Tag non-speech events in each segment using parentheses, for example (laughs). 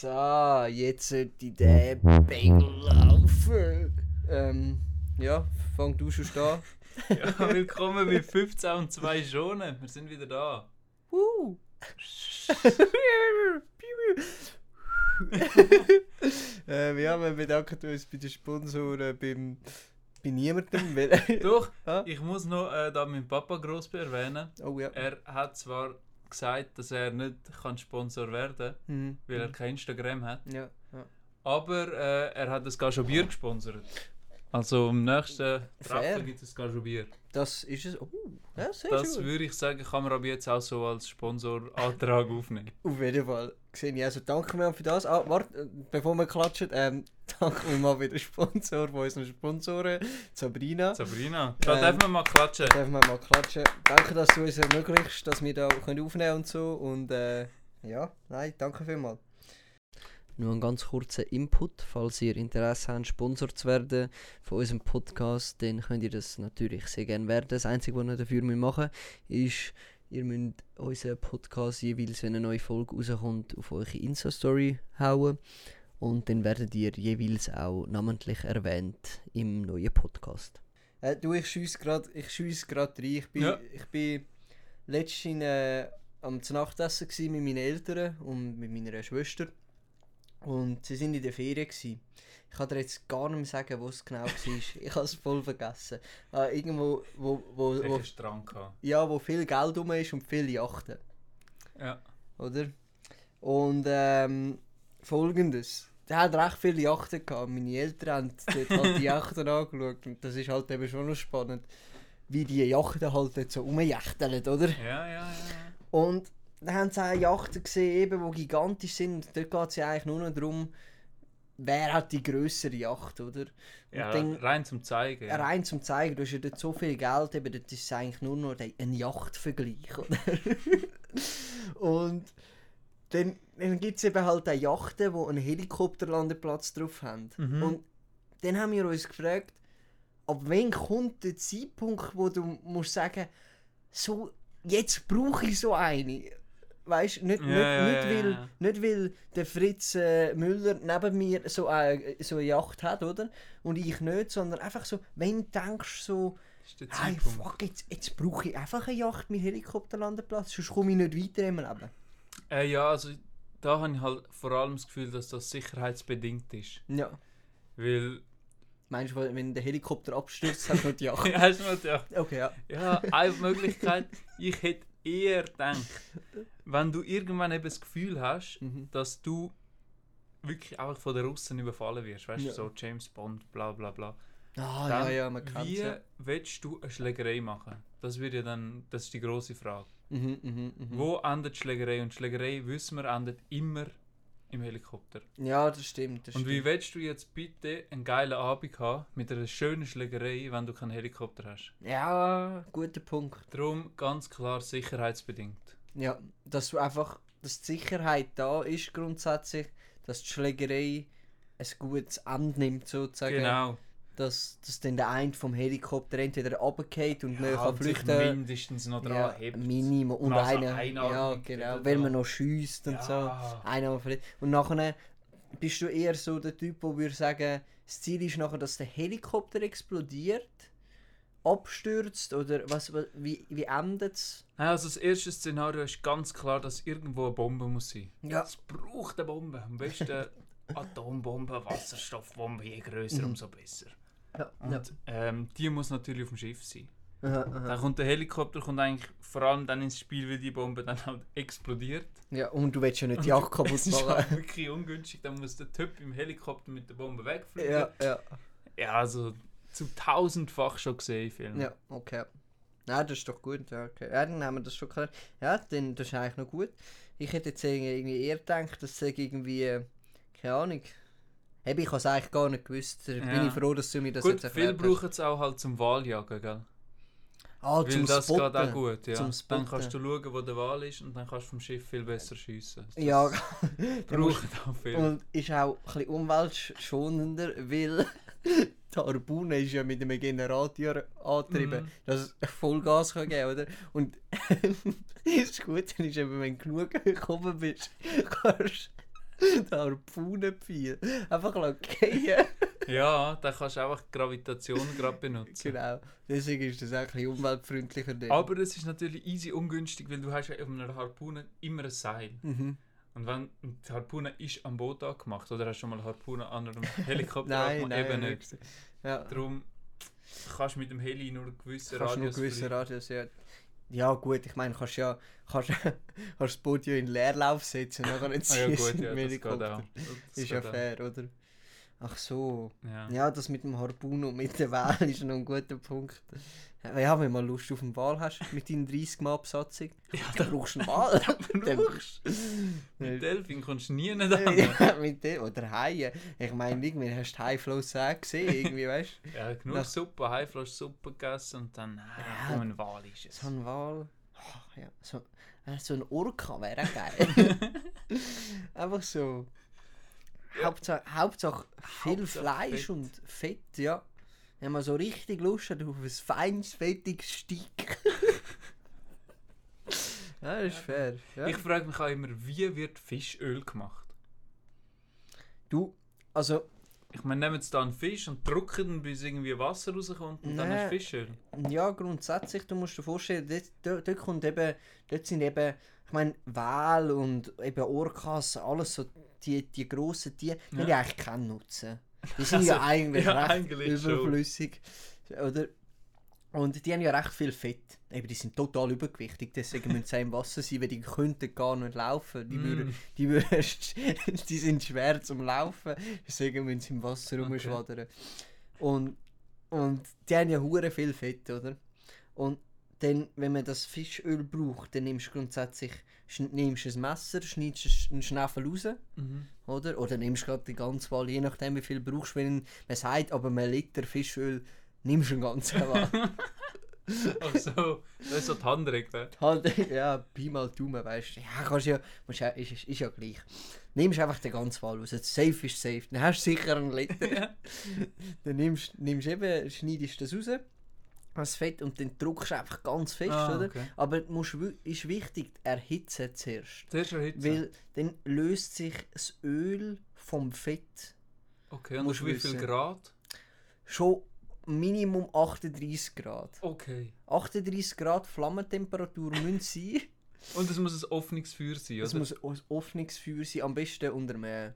So, jetzt sollte der Bagel laufen. Ähm, ja, fang du schon an. (laughs) Ja, willkommen bei 15 und 2 Schonen. Wir sind wieder da. Uh. (laughs) äh, ja, wir bedanken uns bei den Sponsoren beim, bei niemandem. Doch, (laughs) ich muss noch äh, da meinen Papa gross erwähnen. oh ja. Er hat zwar gesagt, dass er nicht kann Sponsor werden kann, Mhm. weil er kein Instagram hat, Ja, ja. aber äh, er hat das Gajobier gesponsert. Also am nächsten. Treffen gibt es Gajobier. Das ist es. Oh, ja, sehr Das würde ich sagen, kann man aber jetzt auch so als Sponsorantrag aufnehmen. (laughs) Auf jeden Fall. Sehe ich. Also danke mir für das. Ah, warte, äh, bevor wir klatschen, ähm, (laughs) danke mir mal wieder Sponsor von unseren Sponsoren, Sabrina. Sabrina, da Ähm, dürfen wir mal klatschen. Dürfen wir mal klatschen. Danke, dass du uns ermöglicht, dass wir da können aufnehmen und so. Und äh, ja, nein, danke vielmals. Nur ein ganz kurzer Input, falls ihr Interesse habt, Sponsor zu werden von unserem Podcast, dann könnt ihr das natürlich sehr gerne werden. Das Einzige, was ihr dafür machen müsst, ist, ihr müsst unseren Podcast jeweils, wenn eine neue Folge rauskommt, auf eure Insta-Story hauen. Und dann werdet ihr jeweils auch namentlich erwähnt im neuen Podcast. Äh, du, ich schiesse gerade rein. Ich bin, Ja. ich bin letztens äh, am Nachtessen mit meinen Eltern und mit meiner Schwester. Und sie sind in der Ferien. Gsi. Ich kann dir jetzt gar nicht mehr sagen, wo es genau war. ich habe es voll vergessen. Äh, irgendwo, wo, wo, wo, Strang gehabt. ja, wo viel Geld rum ist und viele Yachten. Ja. Oder? Und ähm, folgendes. Der hat recht viele Yachten gehabt. Meine Eltern haben dort halt die Yachten (laughs) angeschaut. Und das ist halt eben schon noch spannend, wie die Yachten halt dort so rumjachteln, oder? Ja, ja, ja. Und dann haben sie auch Yachten gesehen, eben, die gigantisch sind. Und dort geht es ja eigentlich nur noch darum, wer hat die größere Yacht, oder? Und Ja, dann- rein zum Zeigen. Ja. Rein zum Zeigen, du hast ja dort so viel Geld, eben, dort ist es eigentlich nur noch ein Yachtvergleich, oder? (laughs) Und dann, dann gibt es eben halt auch Yachten, die einen Helikopterlandeplatz drauf haben. Mhm. Und dann haben wir uns gefragt, ab wann kommt der Zeitpunkt, wo du musst sagen, so, jetzt brauche ich so eine. Weißt du, nicht, Ja, nicht, ja, nicht, ja, weil, ja. nicht weil der Fritz äh, Müller neben mir so eine, so eine Yacht hat, oder? Und ich nicht, sondern einfach so, wenn du denkst so, hey, fuck, jetzt, jetzt brauche ich einfach eine Yacht mit Helikopterlandeplatz, sonst komme ich nicht weiter im Leben. Äh, ja, also da habe ich halt vor allem das Gefühl, dass das sicherheitsbedingt ist. Ja. Weil, Meinst du, wenn der Helikopter abstürzt, hast du noch die Yacht? (laughs) ja, hast du mal gedacht, Okay, ja. ja, eine Möglichkeit, ich hätte eher gedacht, wenn du irgendwann eben das Gefühl hast, Mhm. dass du wirklich einfach von den Russen überfallen wirst, weißt Ja. du, so James Bond, bla bla bla. Ah, Dann, ja, ja, man kennt Wie ja. willst du eine Schlägerei machen? Das wird ja dann, das ist die große Frage. Mhm, mhm, mhm. Wo endet Schlägerei? Und Schlägerei, wissen wir, endet immer im Helikopter. Ja, das stimmt. Das Und wie stimmt. willst du jetzt bitte einen geilen Abend haben mit einer schönen Schlägerei, wenn du keinen Helikopter hast? Ja, guter Punkt. Darum ganz klar sicherheitsbedingt. Ja, dass du einfach, dass die Sicherheit da ist grundsätzlich, dass die Schlägerei ein gutes Ende nimmt sozusagen. Genau. Dass, dass dann der eine vom Helikopter entweder runtergeht und nicht kann und flüchten mindestens noch dran Ja, hebt. Minimum. Und Nach einer, einer ja genau, weil man noch schießt und Ja. so. Einer. Und nachher bist du eher so der Typ, der würde sagen, das Ziel ist nachher, dass der Helikopter explodiert, abstürzt oder was, wie, wie endet es? Ja, Also das erste Szenario ist ganz klar, dass irgendwo eine Bombe muss sein. Ja. Es braucht eine Bombe. Am besten (laughs) Atombombe, Wasserstoffbombe, je größer, Mhm. umso besser. Ja, Und ähm, die muss natürlich auf dem Schiff sein. Aha, aha. Dann kommt der Helikopter kommt eigentlich vor allem dann ins Spiel, weil die Bombe dann halt explodiert. ja, und du willst ja nicht die Jagd kaputt (laughs) Es ist halt machen. wirklich ungünstig. Dann muss der Typ im Helikopter mit der Bombe wegfliegen. ja, ja. Ja, also zu tausendfach schon gesehen Film. Ja, okay. Ja, das ist doch gut. Ja, okay. ja dann haben wir das schon klar. Ja, dann, das ist eigentlich noch gut. Ich hätte jetzt irgendwie eher gedacht, dass es irgendwie, äh, keine Ahnung. Hey, ich habe es eigentlich gar nicht gewusst. Da bin Ja. ich froh, dass du mir das Gut, jetzt viele erklärt hast. brauchen es auch halt zum Wahljagen, gell? Ah, Weil zum das Spotten. geht auch gut, ja. Zum Dann kannst du schauen, wo der Wal ist und dann kannst du vom Schiff viel besser schiessen. Das Ja, (laughs) (laughs) braucht auch viel. und ist auch ein bisschen umweltschonender, weil (laughs) die Harpune ist ja mit einem Generator angetrieben, Mhm. dass es Vollgas kann geben oder? Und das Gute ist eben, wenn du genug gekommen bist, kannst (laughs) Der Harpunenpfeil. Einfach gehen. Ja, da kannst du einfach Gravitation gerade benutzen. genau. Deswegen ist das eigentlich umweltfreundlicher. Ding. Aber es ist natürlich easy ungünstig, weil du hast ja auf einer Harpune immer ein Seil. Mhm. Und wenn die Harpune ist am Boot angemacht, oder hast du schon mal Harpune an einem (laughs) Helikopter Nein, nein, Eben nein. nicht. Ja. Darum kannst du mit dem Heli nur Kannst du nur Radius gewisse. Radius, ja. Ja gut, ich meine, kannst ja kannst, (laughs) kannst das ja in Leerlauf setzen, dann nicht Ah ja ziehst gut, du ja, das geht auch. Das Ist ja geht auch. fair, oder? Ach so. Ja. Ja, das mit dem Harpun und (laughs) mit der Wahl ist noch ein guter Punkt. Ja, wenn du mal Lust auf den Wal hast, mit deinen 30 Mal Absatzung, (laughs) dann brauchst du einen (laughs) Wal. Dann brauchst Mit Delfin kommst du nie nicht an. ja, mit dem, oder Haie. Ich meine, irgendwie hast du Highflow Sack gesehen, irgendwie, weißt du? Ja, genug Nach- Suppe, Haifleischsuppe gegessen und dann, ah, Ja. komm, ein Wal ist es. So ein Wal. Oh, ja, so, äh, so ein Orca wäre auch geil. Einfach so. Hauptsache, Hauptsache viel Hauptsache Fleisch Fett. und Fett, ja. Wenn man so richtig Lust hat auf ein feines, fettiges Steak. (laughs) ja, das ist fair. Ja. Ich frage mich auch immer, wie wird Fischöl gemacht? du, also, Ich meine, nehmen sie da einen Fisch und drücken ihn, bis irgendwie Wasser rauskommt und dann Nein. hast du Fischöl. ja, grundsätzlich, du musst dir vorstellen, dort, dort, dort kommt eben, dort sind eben, ich meine, Wal und eben Orcas, alles so, die, die grossen Tiere, die Ja. haben ja eigentlich keinen Nutzen. Die sind ja Also, eigentlich ja, recht eigentlich schon. überflüssig. Oder? Und die haben ja recht viel Fett. Eben, die sind total übergewichtig, deswegen müssen sie im Wasser sein, weil die könnten gar nicht laufen. Die, Mm. würden, die, würden, (laughs) die sind schwer zum Laufen, deswegen müssen sie im Wasser Okay. rumschwadern. Und, und die haben ja hure viel Fett, oder? Und dann, wenn man das Fischöl braucht, dann nimmst du grundsätzlich nimmst ein Messer, schneidest einen Schnäffel raus, Mhm. oder? Oder nimmst gerade die ganze Wahl, je nachdem wie viel du brauchst. Wenn man sagt, aber ein Liter Fischöl, nimmst du einen ganzen Wahl. (laughs) Ach so, das ist so die Handregel. halt, (laughs) ja, Pi mal Daumen, weißt du. Ja, kannst ja, musst ja ist, ist, ist ja gleich. Nimmst einfach den ganzen Wahl raus. Safe ist safe. Dann hast du sicher einen Liter. (laughs) dann nimmst nimmst eben, schneidest das raus, das Fett, und dann drückst du einfach ganz fest, Ah, oder? okay. Aber du musst, wi- ist wichtig, erhitzen zuerst. Zuerst erhitzen. Weil dann löst sich das Öl vom Fett Okay, und musst wie viel wissen. Grad? schon Minimum 38 Grad. Okay. 38 Grad Flammentemperatur müssen sein. Und es muss ein offenes Feuer sein, Es oder? muss ein Öffnungsfeuer sein, am besten unter einem...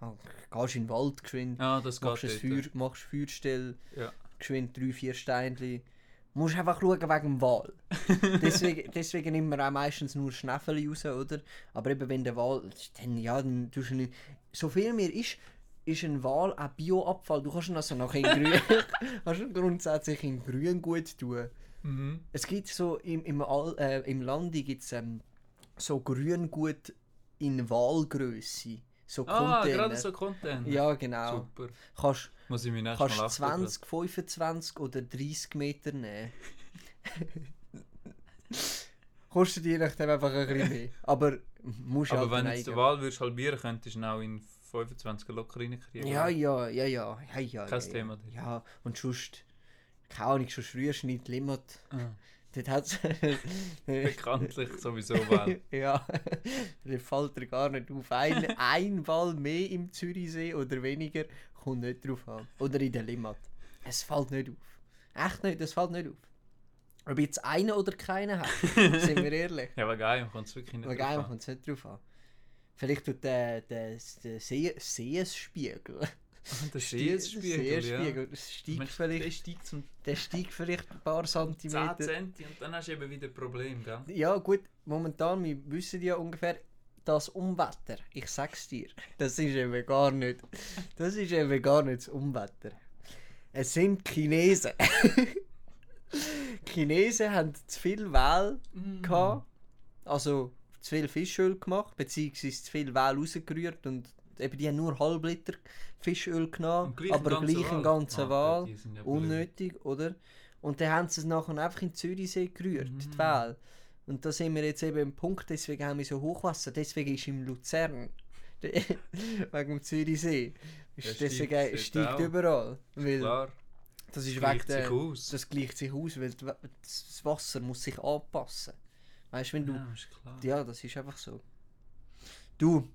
Ja, gehst in den Wald geschwind, Ja, das geht machst, ein dort. Feuer, machst Feuerstelle, Ja. geschwind 3-4 Steinchen. Musst einfach schauen wegen dem Wal. (laughs) deswegen, deswegen nimmt man auch meistens nur Schnäffel raus, oder? Aber eben wenn der Wal... Dann, ja, dann tust du nicht... So viel mir ist, ist ein Wal auch Bioabfall. Du kannst ihn also nachher in grün... (laughs) kannst ihn grundsätzlich in grün gut tun. Mhm. Es gibt so im, im, All, äh, im Lande gibt's, ähm, so Grüngut in Wahlgröße. So Ah, Container. gerade so Content. Ja, genau. Super. Kannst Muss ich mir nächstes kannst aufgucken. 20, 25 oder 30 Meter nehmen. (laughs) Kostet je nachdem einfach ein bisschen mehr. Aber musst Aber halt wenn dann jetzt die Wahl würdest halbieren könntest du ihn auch in 25 locker reinkriegen. Ja, ja, ja, ja, ja, ja. Kein ja, Thema. Ja, ja. und sonst, keine Ahnung, schon früher Schnitt Limit. Ah, (laughs) Dort hat's... (laughs) bekanntlich sowieso Wahl. (laughs) ja, der fällt dir gar nicht auf. Ein, ein Ball mehr im Zürichsee oder weniger kommt nicht drauf an. Oder in der Limmat. Es fällt nicht auf. Echt nicht, es fällt nicht auf. Ob jetzt einer oder keiner hat, sind wir ehrlich. Ja, aber geil, kommt es wirklich nicht Aber drauf geil, an. kommt es nicht drauf an. Vielleicht tut (laughs) der, der, der See, Seespiegel. Der Seespiegel, ja. Seespiegel, das steigt vielleicht, Der steigt zum der steigt vielleicht ein paar 10 Zentimeter. Cent und dann hast du eben wieder ein Problem, gell? Ja, gut, momentan, wir wissen ja ungefähr, das Umwetter, ich sag's dir, das ist eben gar nicht, das ist eben gar nicht das Umwetter. Es sind Chinesen. (laughs) Chinesen haben zu viel Mehl Mm. gehabt, also zu viel Fischöl gemacht, beziehungsweise zu viel Mehl rausgerührt und eben die haben nur halb Liter Fischöl genommen, gleich aber gleich Wal. ganzen Ah, Wal. die ja blöd. Unnötig, oder? Und dann haben sie es nachher einfach in den Zürichsee gerührt, die Mhm. Wahl. Und da sind wir jetzt eben im Punkt, deswegen haben wir so Hochwasser, deswegen ist im Luzern, (laughs) wegen dem Zürichsee, ist steigt deswegen steigt auch. überall. Weil Klar, das ist gleicht wegen sich der, aus. das gleicht sich aus, weil die das Wasser muss sich anpassen. Weißt du, wenn du ja, ist klar. ja, das ist einfach so. Du,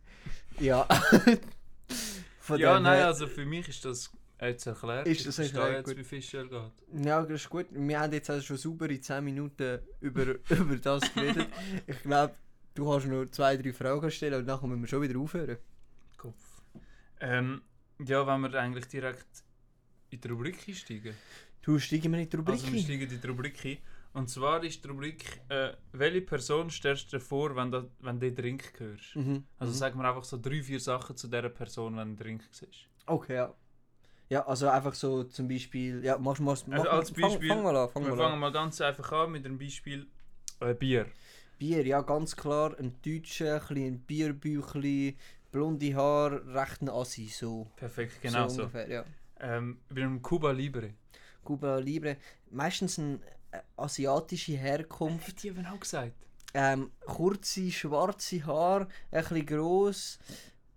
(laughs) Ja. (laughs) Von ja, dem nein, her- also für mich ist das jetzt erklärt. Ist Ich das verstehe erklärt, jetzt, gut. wie Fischöl geht. Ja, das ist gut. Wir haben jetzt also schon sauber in 10 Minuten über, (laughs) über das geredet. Ich glaube, du hast noch zwei, drei Fragen stellen und nachher müssen wir schon wieder aufhören. Kopf. Ähm, ja, wenn wir eigentlich direkt in die Rubrik einsteigen. Du steigen wir in die Rubrik Also wir ein? steigen in die Rubrik ein. Und zwar ist die Rubrik, äh, welche Person stellst du dir vor, wenn, da, wenn du den Drink hörst? Mhm. Also mhm. sag mir einfach so drei, vier Sachen zu dieser Person, wenn du einen Drink siehst. Okay, ja. Ja, also einfach so zum Beispiel... Ja, mach, mach, mach Also als fang, Beispiel- fang mal an, fang wir mal fangen an. mal ganz einfach an mit einem Beispiel äh, Bier. Bier, ja, ganz klar. Ein Deutscher, ein ein Bierbüchli, blonde Haare, recht ein Assi, so. Perfekt, genau so. ungefähr, ja. Ähm, bei einem Cuba Libre. Cuba Libre. Meistens eine äh, asiatische Herkunft. Hätte ich eben auch gesagt. Ähm, kurze, schwarze Haare, ein bisschen gross.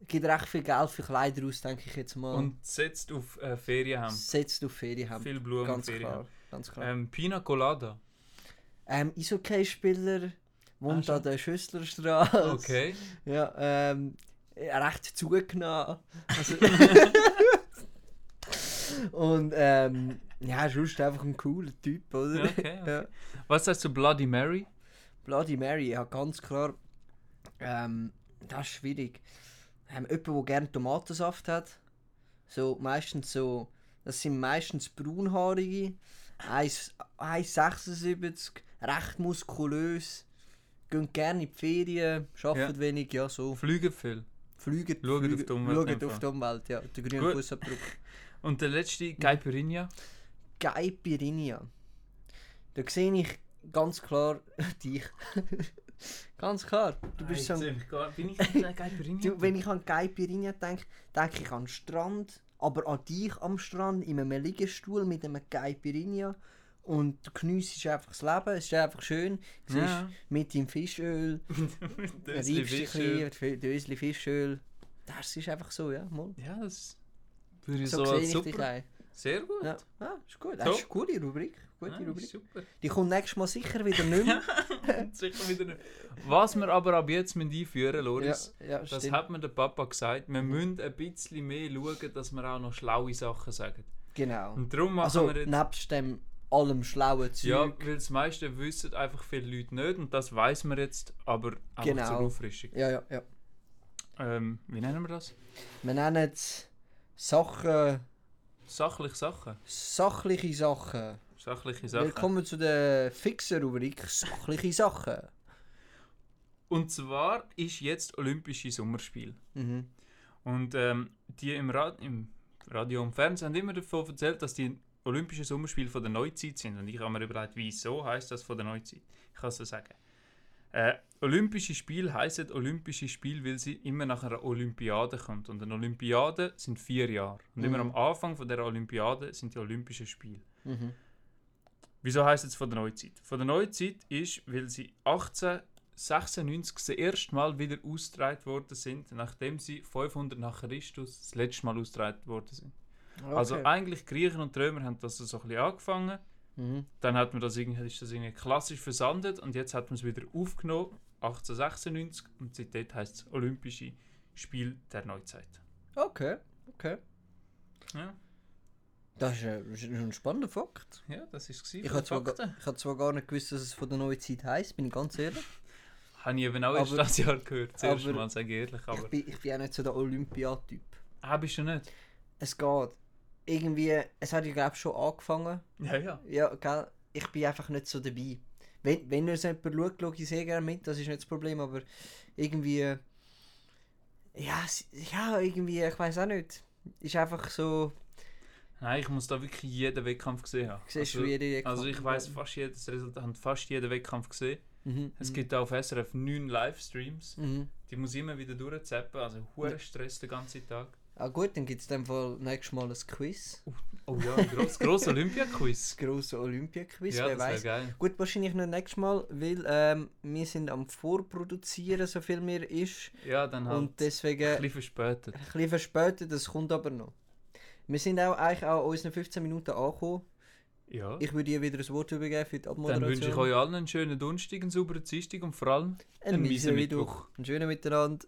Gibt recht viel Geld für Kleider aus, denke ich jetzt mal. Und setzt auf äh, Ferienhemd. setzt auf Ferienhemd. Viel Blumen Ganz Ferienhemd. klar. Ganz klar. Ähm, Pina Colada. Ähm, Eishockey-Spieler, wohnt Ah, an der Schüsslerstraße. Okay. (laughs) Ja, ähm, recht zugenommen. Also (laughs) (laughs) Und ähm, ja, sonst einfach ein cooler Typ, oder? Ja, okay, okay. (laughs) Ja. Was heißt du Bloody Mary? Bloody Mary, ja, ganz klar. Ähm, das ist schwierig. Ähm, jemand, der gerne Tomatensaft hat. So, meistens so, das sind meistens braunhaarige. 1 1,76, recht muskulös. Gehen gerne in die Ferien, arbeiten Ja. wenig, ja so. Fliegen viel. Fliegen, Schauen fliegen, auf die Umwelt schauen auf die Umwelt, ja. Der grüne. Fußabdruck. Und der letzte, Caipirinha. Caipirinha. Da sehe ich ganz klar (laughs) dich. ganz klar. Du bist so ein, Bin ich (laughs) ein Caipirinha? du, wenn ich an Caipirinha denke, denke ich an den Strand, aber an dich am Strand in einem Liegestuhl mit einem Caipirinha und du geniessest einfach das Leben, es ist einfach schön, du Ja. mit dem Fischöl, (laughs) Dösli Fischöl. Dösli Fischöl, das ist einfach so, ja, mal. Ja, das würde ich So, so, sehe ich dich auch. Sehr gut. Ja, ah, ist gut, das So. ist eine coole Rubrik, gute Ja, Rubrik. super. Die kommt nächstes Mal sicher wieder nicht mehr. (laughs) Sicher wieder nicht. Was wir aber ab jetzt müssen einführen Loris, ja, ja, das stimmt. hat mir der Papa gesagt, wir müssen ein bisschen mehr schauen, dass wir auch noch schlaue Sachen sagen. Genau. Und darum machen Also, wir jetzt... nebst dem allem schlauen Zeug. Ja, weil das meiste wissen einfach viele Leute nicht und das weiß man jetzt, aber einfach Genau. zur Auffrischung. ja, ja, ja. Ähm, wie nennen wir das? Wir nennen es Sachen, Sachliche Sachen. sachliche Sachen. Sachliche Sachen. Willkommen zu der fixen Rubrik Sachliche Sachen. Und zwar ist jetzt Olympische Sommerspiel. Mhm. Und ähm, die im, Ra im Radio und Fernsehen haben immer davon erzählt, dass die Olympischen Sommerspiele von der Neuzeit sind. Und ich habe mir überlegt, wieso heißt das von der Neuzeit? Ich kann es so sagen. Äh, Olympische Spiele heißen Olympische Spiele, weil sie immer nach einer Olympiade kommt. Und eine Olympiade sind vier Jahre. Und immer Mhm. am Anfang von der Olympiade sind die Olympischen Spiele. Mhm. Wieso heißt es von der Neuzeit? Von der Neuzeit ist, weil sie 1896 das erste Mal wieder ausgetragen worden sind, nachdem sie 500 nach Christus das letzte Mal ausgetragen worden sind. Okay. Also eigentlich Griechen und Römer haben das so ein bisschen angefangen, mhm. dann hat man das irgendwie, ist das irgendwie klassisch versandet und jetzt hat man es wieder aufgenommen, 1896 und seitdem heißt es Olympische Spiel der Neuzeit. okay, okay. Ja, Das ist, äh, ist ein spannender Fakt. ja das ist es. Ich habe zwar, ga- ich hab zwar gar nicht gewusst, dass es von der Neuzeit heisst, bin ich ganz ehrlich. (laughs) Habe ich eben auch erst Aber- das Jahr gehört, das erste Mal, sage ich ehrlich. Ich Aber bin, ich bin auch nicht so der Olympiatyp. ah, bist du nicht? Es geht. Irgendwie, es hat ja glaube ich schon angefangen. Ja, ja. Ja, gell, ich bin einfach nicht so dabei. Wenn, wenn es jemand schaut, schaue ich sehr gerne mit, das ist nicht das Problem, aber irgendwie. Ja, ja irgendwie, ich weiß auch nicht. Ist einfach so. Nein, ich muss da wirklich jeden Wettkampf gesehen haben. Siehst also, wie jede also ich weiß fast jedes Resultat, habe fast jeden Wettkampf gesehen. Mhm, Es mhm, gibt auch auf SRF 9 Livestreams. Mhm. Die muss ich immer wieder durchzappen, also hoher Stress den ganzen Tag. Ah gut, dann gibt es dem Fall nächstes Mal ein Quiz. Oh ja, ein gross, gross Das Olympia-Quiz. grosse Olympia-Quiz, Ja, wer weiß. geil. Gut, wahrscheinlich nicht nächstes Mal, weil ähm, wir sind am Vorproduzieren, so viel mir ist. Ja, dann halt Und deswegen. ein bisschen verspätet. Ein bisschen verspätet, das kommt aber noch. Wir sind auch eigentlich auch an unseren 15 Minuten angekommen. Ja. Ich würde dir wieder das Wort übergeben für die Dann Abmoderation. wünsche ich euch allen einen schönen Donnerstag, einen sauberen Dienstag und vor allem einen einen miesen Mittwoch. Mittwoch. Einen schönen Miteinander.